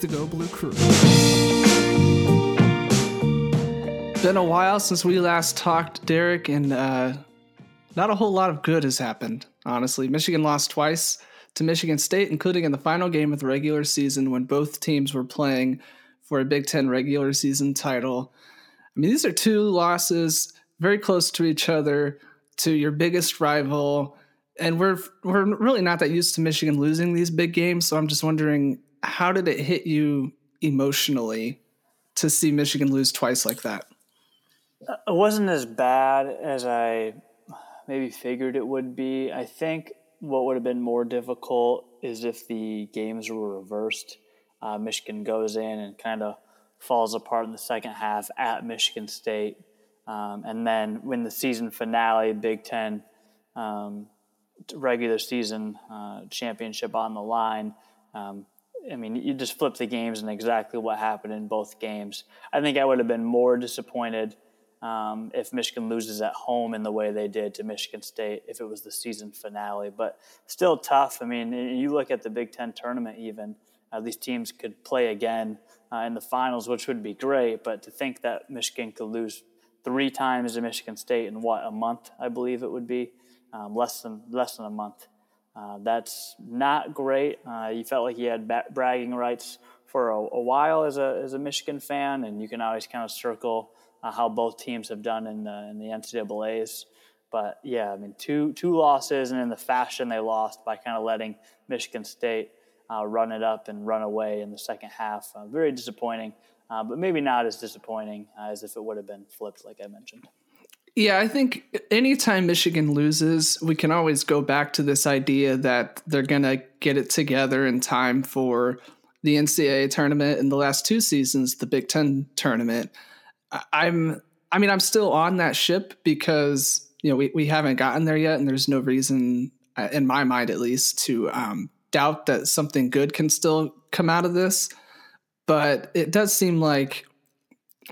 the Go Blue Crew. Been a while since we last talked, Derek, and uh, not a whole lot of good has happened, honestly. Michigan lost twice to Michigan State, including in the final game of the regular season when both teams were playing for a Big Ten regular season title. I mean, these are two losses very close to each other to your biggest rival. And we're we're really not that used to Michigan losing these big games. So I'm just wondering, how did it hit you emotionally to see Michigan lose twice like that? It wasn't as bad as I maybe figured it would be. I think what would have been more difficult is if the games were reversed. Uh, Michigan goes in and kind of falls apart in the second half at Michigan State. Um, and then when the season finale, Big Ten um, regular season uh, championship on the line, um, I mean, you just flip the games and exactly what happened in both games. I think I would have been more disappointed um, if Michigan loses at home in the way they did to Michigan State if it was the season finale. But still tough. I mean, you look at the Big Ten tournament, even uh, these teams could play again uh, in the finals, which would be great. But to think that Michigan could lose three times to Michigan State in what a month, I believe it would be um, less than less than a month. Uh, that's not great. Uh, you felt like you had ba- bragging rights for a, a, while as a as a Michigan fan, and you can always kind of circle uh, how both teams have done in the in the NCAA's. But yeah, I mean, two two losses, and in the fashion they lost by kind of letting Michigan State uh, run it up and run away in the second half. Uh, very disappointing, but maybe not as disappointing as if it would have been flipped, like I mentioned. Yeah, I think anytime Michigan loses, we can always go back to this idea that they're going to get it together in time for the NCAA tournament in the last two seasons, the Big Ten tournament. I'm, I mean, I'm still on that ship because you know we, we haven't gotten there yet, and there's no reason, uh, in my mind at least, to um, doubt that something good can still come out of this. But it does seem like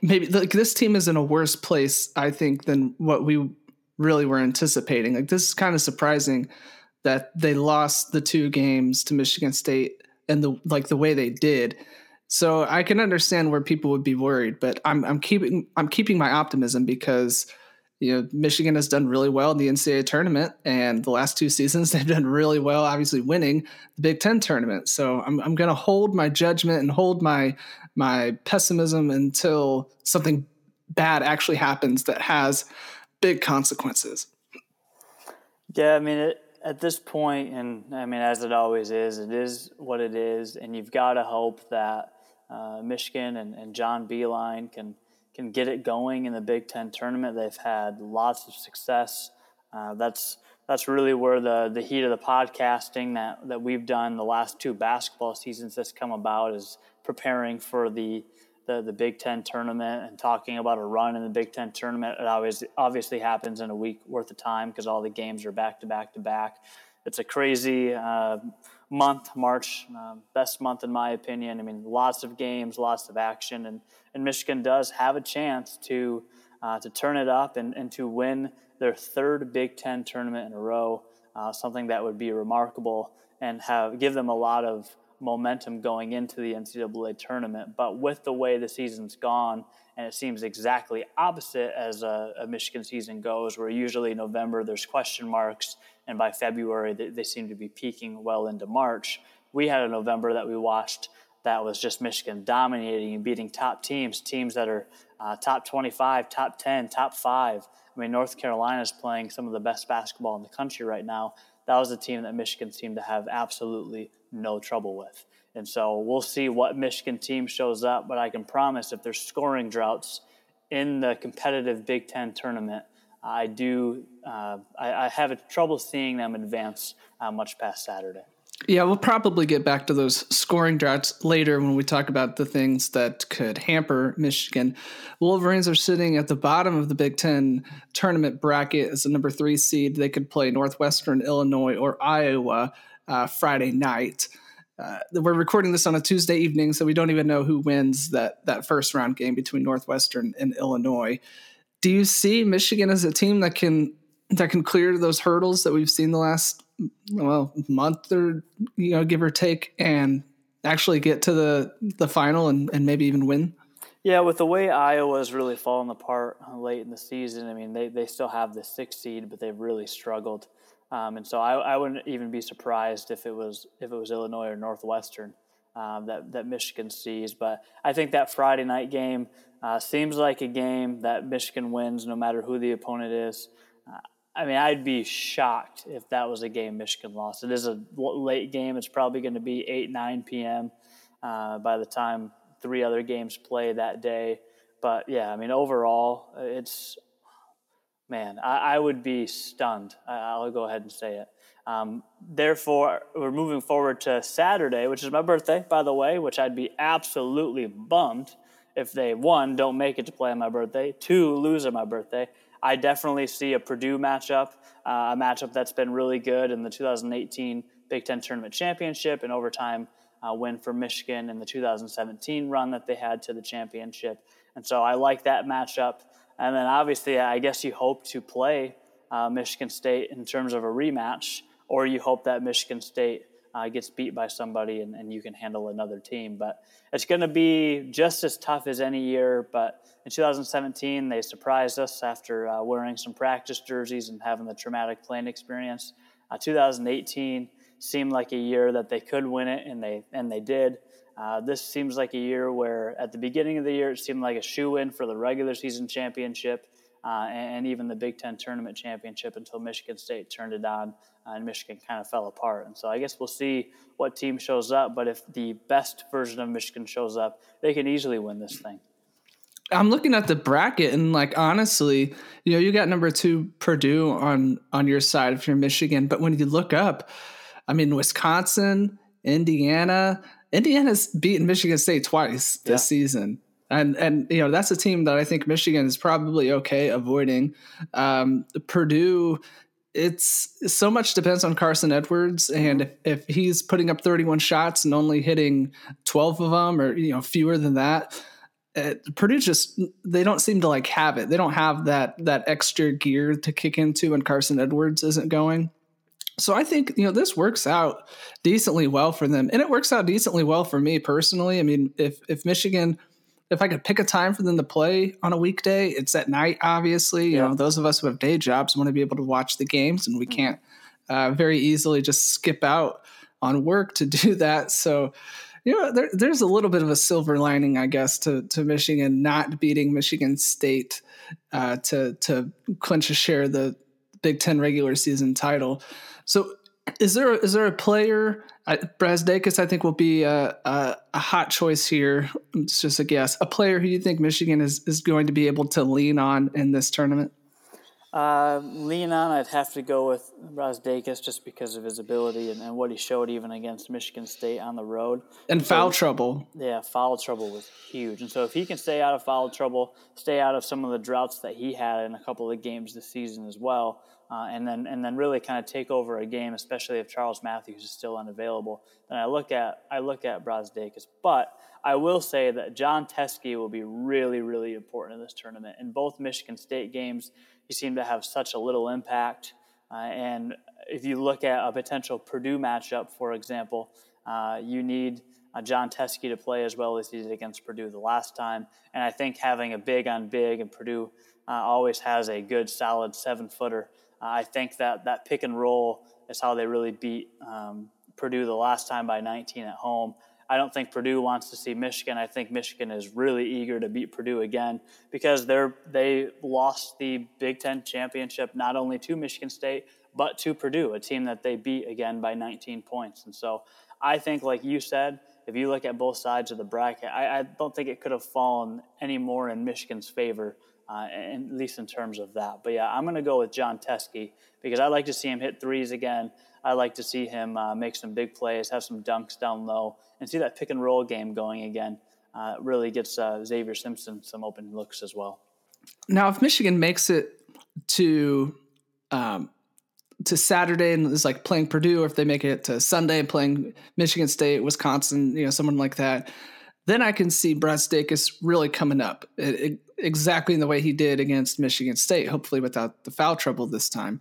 maybe like this team is in a worse place, I think, than what we really were anticipating. Like this is kind of surprising that they lost the two games to Michigan State and the like the way they did. So I can understand where people would be worried, but I'm I'm keeping I'm keeping my optimism because you know Michigan has done really well in the NCAA tournament, and the last two seasons they've done really well, obviously winning the Big Ten tournament. So I'm I'm going to hold my judgment and hold my my pessimism until something bad actually happens that has big consequences. Yeah, I mean it, at this point, and I mean as it always is, it is what it is, and you've got to hope that uh, Michigan and, and John Beilein can can get it going in the Big Ten tournament. They've had lots of success. Uh, that's that's really where the the heat of the podcasting that that we've done the last two basketball seasons has come about is preparing for the the, the Big Ten tournament and talking about a run in the Big Ten tournament. It always obviously happens in a week worth of time because all the games are back to back to back. It's a crazy uh, month, March, uh, best month in my opinion. I mean, lots of games, lots of action, and, and Michigan does have a chance to uh, to turn it up and, and to win their third Big Ten tournament in a row. Uh, something that would be remarkable and have give them a lot of momentum going into the NCAA tournament. But with the way the season's gone, and it seems exactly opposite as a, a Michigan season goes, where usually November there's question marks and by February they, they seem to be peaking well into March. We had a November that we watched that was just Michigan dominating and beating top teams, teams that are uh, top 25, top 10, top five. I mean, North Carolina is playing some of the best basketball in the country right now. That was a team that Michigan seemed to have absolutely no trouble with. And so we'll see what Michigan team shows up, but I can promise if there's scoring droughts in the competitive Big Ten tournament, I do. Uh, I, I, have trouble seeing them advance uh, much past Saturday. Yeah, we'll probably get back to those scoring droughts later when we talk about the things that could hamper Michigan. Wolverines are sitting at the bottom of the Big Ten tournament bracket as a number three seed. They could play Northwestern Illinois or Iowa uh, Friday night. Uh, we're recording this on a Tuesday evening, so we don't even know who wins that that first round game between Northwestern and Illinois. Do you see Michigan as a team that can that can clear those hurdles that we've seen the last well month or you know give or take and actually get to the the final and, and maybe even win? Yeah, with the way Iowa's really fallen apart late in the season, I mean, they, they still have the sixth seed, but they've really struggled. Um, and so I, I wouldn't even be surprised if it was if it was Illinois or Northwestern um, that that Michigan sees. But I think that Friday night game uh, seems like a game that Michigan wins, no matter who the opponent is. I mean, I'd be shocked if that was a game Michigan lost. It is a late game. It's probably going to be eight nine p.m. Uh, by the time three other games play that day. But yeah, I mean, overall, it's man, I, I would be stunned. I, will go ahead and say it. Um, therefore, we're moving forward to Saturday, which is my birthday, by the way, which I'd be absolutely bummed if they, one, don't make it to play on my birthday, two, lose on my birthday. I definitely see a Purdue matchup, uh, a matchup that's been really good in the 2018 Big Ten Tournament Championship and overtime uh, win for Michigan in the 2017 run that they had to the championship. And so I like that matchup. And then obviously, I guess you hope to play uh, Michigan State in terms of a rematch, or you hope that Michigan State uh, gets beat by somebody and, and, you can handle another team. But it's going to be just as tough as any year. But in 2017, they surprised us after uh, wearing some practice jerseys and having the traumatic playing experience. Uh, 2018 seemed like a year that they could win it, and they and they did. Uh, this seems like a year where, at the beginning of the year, it seemed like a shoe in for the regular season championship uh, and, and, even the Big Ten tournament championship until Michigan State turned it on uh, and Michigan kind of fell apart. And so I guess we'll see what team shows up. But if the best version of Michigan shows up, they can easily win this thing. I'm looking at the bracket and like honestly, you know, you got number two Purdue on on your side if you're Michigan, but when you look up, I mean, Wisconsin, Indiana, Indiana's beaten Michigan State twice this yeah. season. And and you know that's a team that I think Michigan is probably okay avoiding. Um, Purdue, it's so much depends on Carson Edwards, and if, if he's putting up 31 shots and only hitting 12 of them, or you know fewer than that, uh, Purdue just they don't seem to like have it. They don't have that that extra gear to kick into when Carson Edwards isn't going. So I think you know this works out decently well for them, and it works out decently well for me personally. I mean, if if Michigan, if I could pick a time for them to play on a weekday, it's at night. Obviously, you know those of us who have day jobs want to be able to watch the games, and we mm-hmm. can't uh, very easily just skip out on work to do that. So you know, there, there's a little bit of a silver lining, I guess, to to Michigan not beating Michigan State uh, to to clinch a share of the Big Ten regular season title. So is there is there a player? Uh, Brazdeikis, I think, will be a, a, a, hot choice here. It's just a guess. A player who you think Michigan is is going to be able to lean on in this tournament? Uh, lean on, I'd have to go with Brazdeikis just because of his ability and, and, what he showed even against Michigan State on the road. And foul so, trouble. Yeah, foul trouble was huge. And so if he can stay out of foul trouble, stay out of some of the droughts that he had in a couple of games this season as well, uh, and then and then really kind of take over a game, especially if Charles Matthews is still unavailable. Then I look at I look at Brazdeikis, but I will say that Jon Teske will be really really important in this tournament. In both Michigan State games, he seemed to have such a little impact. Uh, and if you look at a potential Purdue matchup, for example, uh, you need uh, Jon Teske to play as well as he did against Purdue the last time. And I think having a big on big, and Purdue uh, always has a good, solid seven footer I think that that pick and roll is how they really beat um, Purdue the last time by 19 at home. I don't think Purdue wants to see Michigan. I think Michigan is really eager to beat Purdue again because they're they lost the Big Ten championship not only to Michigan State but to Purdue, a team that they beat again by 19 points. And so I think, like you said, if you look at both sides of the bracket, I, I don't think it could have fallen any more in Michigan's favor uh, at least in terms of that. But yeah, I'm going to go with Jon Teske because I like to see him hit threes again. I like to see him uh, make some big plays, have some dunks down low, and see that pick and roll game going again. Uh, really gets uh, Xavier Simpson some open looks as well. Now, if Michigan makes it to um, to Saturday and is like playing Purdue, or if they make it to Sunday playing Michigan State, Wisconsin, you know, someone like that, then I can see Brazdeikis really coming up. It, it, exactly in the way he did against Michigan State, hopefully without the foul trouble this time.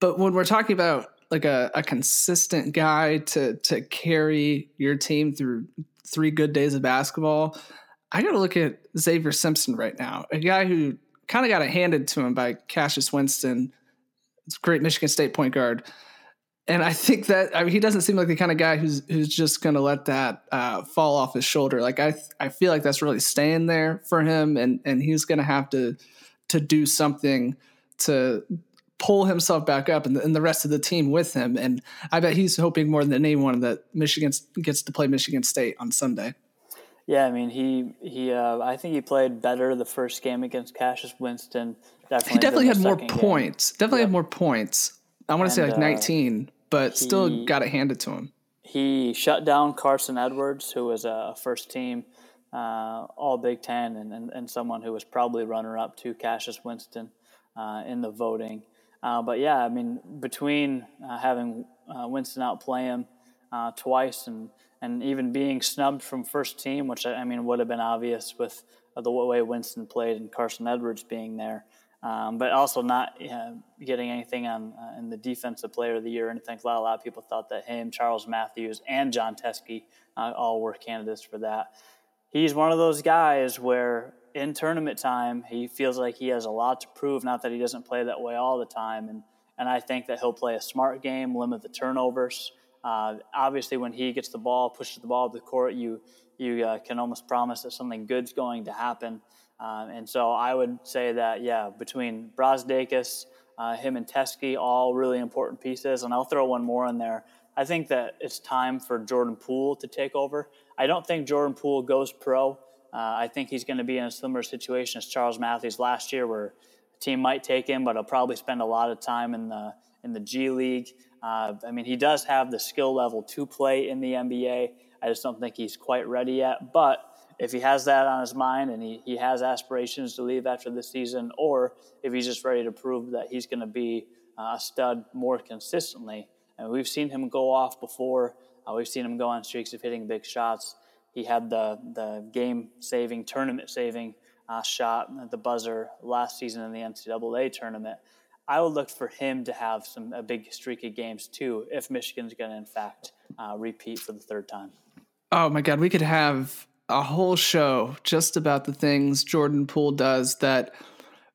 But when we're talking about like a, a consistent guy to to carry your team through three good days of basketball, I got to look at Xavier Simpson right now, a guy who kind of got it handed to him by Cassius Winston, great Michigan State point guard. And I think that I mean, he doesn't seem like the kind of guy who's who's just going to let that uh, fall off his shoulder. Like I I feel like that's really staying there for him, and and he's going to have to to do something to pull himself back up and the, and the, rest of the team with him. And I bet he's hoping more than anyone that Michigan gets to play Michigan State on Sunday. Yeah, I mean he he. Uh, I think he played better the first game against Cassius Winston. Definitely, he definitely had more points. Game. Definitely yep. had more points. I want to say like uh, 19, but he, still got it handed to him. He shut down Carson Edwards, who was a first team uh, All Big Ten and, and, and, someone who was probably runner up to Cassius Winston uh, in the voting. Uh, but yeah, I mean, between uh, having uh, Winston outplay him uh, twice and and even being snubbed from first team, which I mean would have been obvious with the way Winston played and Carson Edwards being there, um, but also not getting anything on uh, in the defensive player of the year. And I think a lot, a lot of people thought that him, Charles Matthews, and Jon Teske uh, all were candidates for that. He's one of those guys where in tournament time, he feels like he has a lot to prove. Not that he doesn't play that way all the time, and and I think that he'll play a smart game, limit the turnovers. Uh, obviously, when he gets the ball, pushes the ball to the court, you you uh, can almost promise that something good's going to happen. Um, and so I would say that yeah, between Brazdeikis, uh, him and Teske, all really important pieces. And I'll throw one more in there. I think that it's time for Jordan Poole to take over. I don't think Jordan Poole goes pro. Uh, I think he's going to be in a similar situation as Charles Matthews last year, where a team might take him, but he'll probably spend a lot of time in the in the G League. Uh, I mean, he does have the skill level to play in the NBA. I just don't think he's quite ready yet. But if he has that on his mind and he, he has aspirations to leave after the season, or if he's just ready to prove that he's going to be uh, a stud more consistently, and we've seen him go off before. Uh, we've seen him go on streaks of hitting big shots. He had the the game saving, tournament saving uh, shot at the buzzer last season in the NCAA tournament. I would look for him to have some a big streak of games too, if Michigan's going to in fact uh, repeat for the third time. Oh my God, we could have a whole show just about the things Jordan Poole does that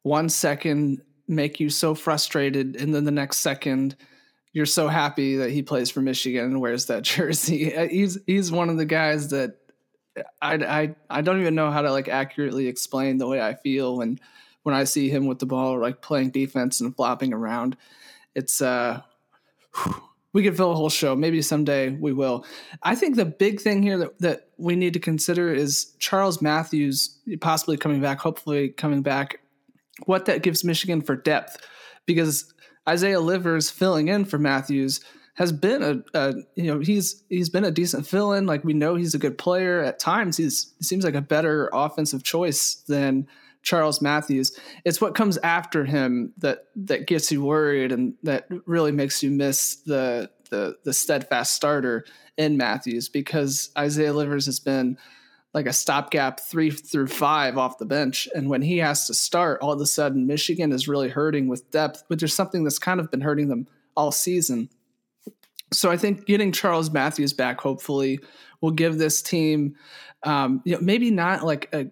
one second make you so frustrated, and then the next second you're so happy that he plays for Michigan and wears that jersey. He's he's one of the guys that I, I I don't even know how to like accurately explain the way I feel when when I see him with the ball like playing defense and flopping around. It's uh we could fill a whole show. Maybe someday we will. I think the big thing here that, that we need to consider is Charles Matthews possibly coming back, hopefully coming back, what that gives Michigan for depth. Because Isaiah Livers filling in for Matthews – has been a, a, you know he's he's been a decent fill in. Like we know he's a good player at times. He's he seems like a better offensive choice than Charles Matthews. It's what comes after him that that gets you worried and that really makes you miss the the the steadfast starter in Matthews because Isaiah Livers has been like a stopgap three through five off the bench. And when he has to start, all of a sudden Michigan is really hurting with depth, which is something that's kind of been hurting them all season. So I think getting Charles Matthews back hopefully will give this team, um, you know, maybe not like a.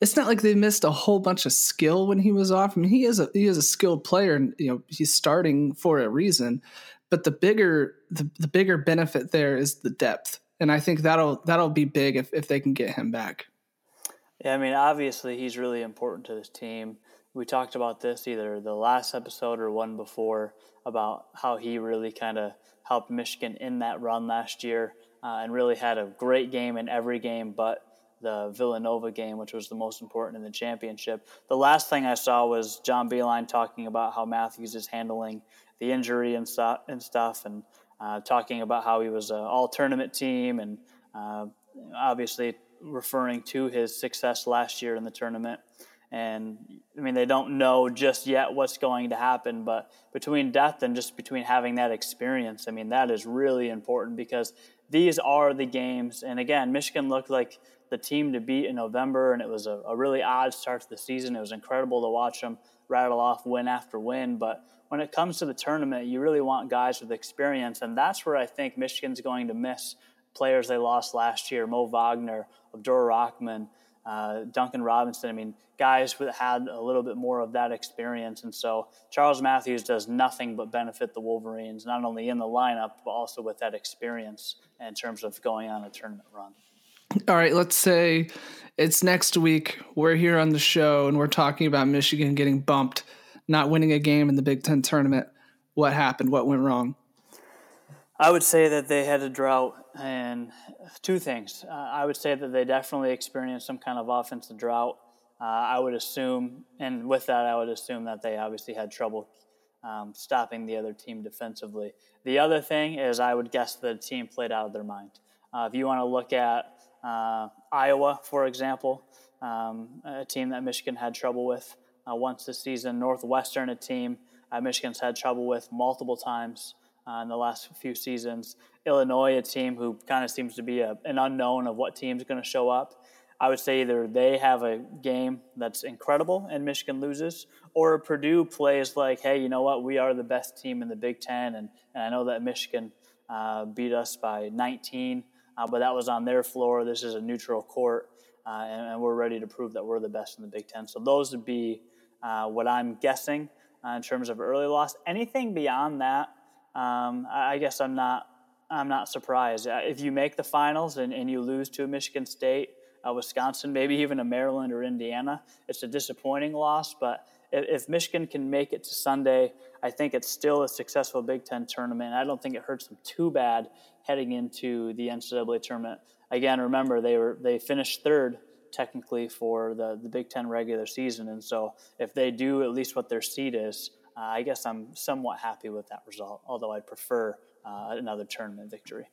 It's not like they missed a whole bunch of skill when he was off. I mean, he is a he is a skilled player, and you know he's starting for a reason. But the bigger the, the bigger benefit there is the depth, and I think that'll that'll be big if if they can get him back. Yeah, I mean, obviously he's really important to this team. We talked about this either the last episode or one before about how he really kind of helped Michigan in that run last year uh, and really had a great game in every game but the Villanova game, which was the most important in the championship. The last thing I saw was John Beilein talking about how Matthews is handling the injury and, stuff, and stuff, and uh, talking about how he was an all tournament team, and uh, obviously referring to his success last year in the tournament. And I mean, they don't know just yet what's going to happen, but between death and just between having that experience, I mean, that is really important because these are the games. And again, Michigan looked like the team to beat in November, and it was a, a really odd start to the season. It was incredible to watch them rattle off win after win. But when it comes to the tournament, you really want guys with experience, and that's where I think Michigan's going to miss players they lost last year: Mo Wagner, Abdur Rahkman, uh, Duncan Robinson. I mean, guys that had a little bit more of that experience, and so Charles Matthews does nothing but benefit the Wolverines, not only in the lineup but also with that experience in terms of going on a tournament run. All right, let's say it's next week. We're here on the show and we're talking about Michigan getting bumped, not winning a game in the Big Ten tournament. What happened? What went wrong? I would say that they had a drought, and two things. Uh, I would say that they definitely experienced some kind of offensive drought. Uh, I would assume, and with that, I would assume that they obviously had trouble um, stopping the other team defensively. The other thing is, I would guess the team played out of their mind. Uh, if you want to look at uh, Iowa, for example, um, a team that Michigan had trouble with uh, once this season. Northwestern, a team uh, Michigan's had trouble with multiple times uh, in the last few seasons. Illinois, a team who kind of seems to be a, an unknown of what team's going to show up. I would say either they have a game that's incredible and Michigan loses, or Purdue plays like, hey, you know what, we are the best team in the Big Ten, and, and I know that Michigan uh, beat us by 19 uh, but that was on their floor. This is a neutral court, uh, and, and, we're ready to prove that we're the best in the Big Ten. So those would be uh, what I'm guessing uh, in terms of early loss. Anything beyond that, um, I, I guess I'm not. I'm not surprised. Uh, if you make the finals and, and you lose to a Michigan State, uh, Wisconsin, maybe even a Maryland or Indiana, it's a disappointing loss. But if, Michigan can make it to Sunday, I think it's still a successful Big Ten tournament. I don't think it hurts them too bad heading into the NCAA tournament. Again, remember they were they finished third technically for the, the Big Ten regular season, and so if they do at least what their seed is, uh, I guess I'm somewhat happy with that result. Although I'd prefer uh, another tournament victory.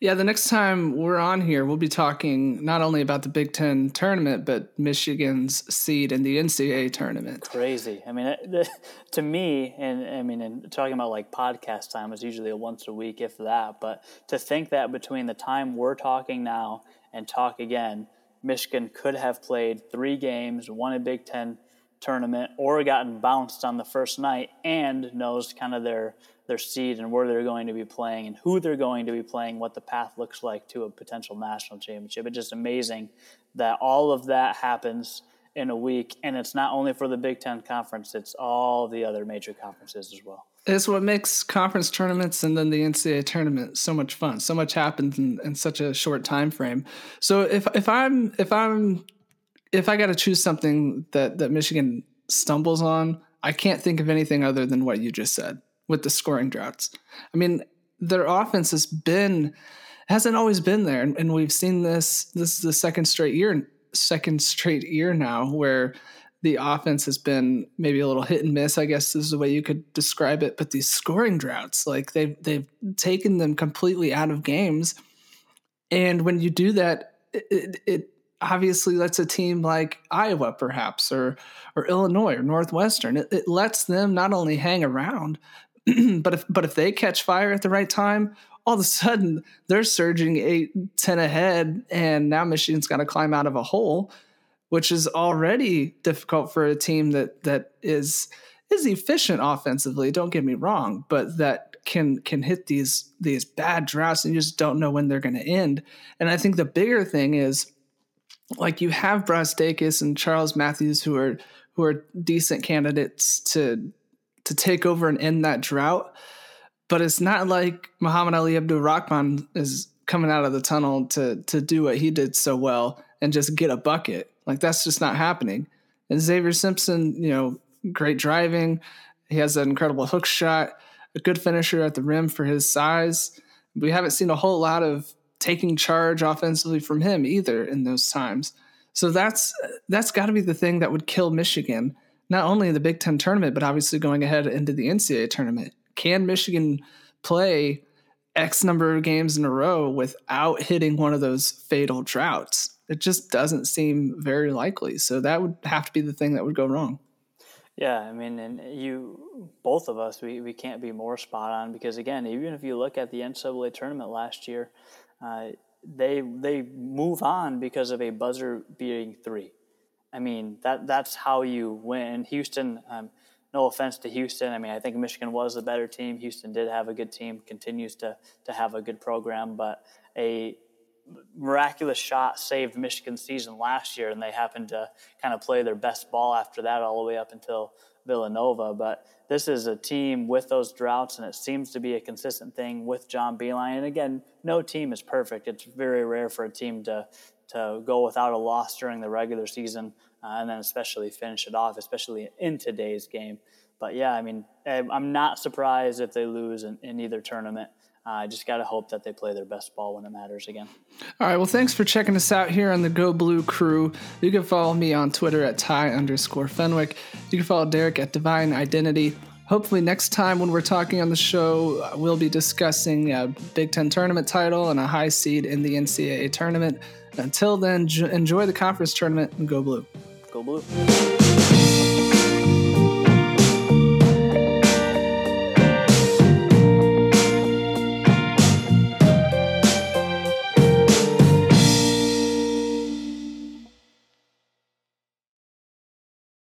Yeah, the next time we're on here, we'll be talking not only about the Big Ten tournament, but Michigan's seed in the NCAA tournament. Crazy. I mean, to me, and I mean, and talking about like podcast time is usually a once a week, if that. But to think that between the time we're talking now and talk again, Michigan could have played three games, won a Big Ten tournament, or gotten bounced on the first night, and knows kind of their their seed and where they're going to be playing and who they're going to be playing, what the path looks like to a potential national championship. It's just amazing that all of that happens in a week, and it's not only for the Big Ten conference; it's all the other major conferences as well. It's what makes conference tournaments and then the NCAA tournament so much fun. So much happens in, in such a short time frame. So if if I'm if I'm if I got to choose something that that Michigan stumbles on, I can't think of anything other than what you just said with the scoring droughts. I mean, their offense has been hasn't always been there, and, and we've seen this. This is the second straight year, second straight year now where the offense has been maybe a little hit and miss. I guess is the way you could describe it. But these scoring droughts, like they've they've taken them completely out of games, and when you do that, it, it, it obviously lets a team like Iowa, perhaps, or or Illinois or Northwestern, it, it lets them not only hang around, but if but if they catch fire at the right time, all of a sudden they're surging eight, 10 ahead, and now Michigan's got to climb out of a hole, which is already difficult for a team that that is is efficient offensively. Don't get me wrong, but that can can hit these these bad droughts and you just don't know when they're going to end. And I think the bigger thing is like you have Brazdeikis and Charles Matthews who are who are decent candidates to to take over and end that drought. But it's not like Muhammad Ali Abdur Rahkman is coming out of the tunnel to to do what he did so well and just get a bucket. Like that's just not happening. And Xavier Simpson, you know, great driving. He has an incredible hook shot, a good finisher at the rim for his size. We haven't seen a whole lot of taking charge offensively from him either in those times. So that's that's got to be the thing that would kill Michigan not only in the Big Ten tournament, but obviously going ahead into the NCAA tournament. Can Michigan play X number of games in a row without hitting one of those fatal droughts? It just doesn't seem very likely. So that would have to be the thing that would go wrong. Yeah, I mean, and you, both of us, we, we can't be more spot on because, again, even if you look at the NCAA tournament last year, uh, they they move on because of a buzzer beating three. I mean that that's how you win. Houston, um, no offense to Houston. I mean I think Michigan was the better team. Houston did have a good team, continues to to have a good program, but a miraculous shot saved Michigan's season last year, and they happened to kind of play their best ball after that all the way up until Villanova. But this is a team with those droughts, and it seems to be a consistent thing with John Beilein. And again, no team is perfect. It's very rare for a team to to go without a loss during the regular season, uh, and then especially finish it off, especially in today's game. But yeah, I mean, I'm not surprised if they lose in, in either tournament. Uh, I just got to hope that they play their best ball when it matters again. All right. Well, thanks for checking us out here on the Go Blue crew. You can follow me on Twitter at Ty underscore Fenwick. You can follow Derek at Divine Identity. Hopefully, next time when we're talking on the show, we'll be discussing a Big Ten tournament title and a high seed in the NCAA tournament. Until then, enjoy the conference tournament and go blue. Go blue.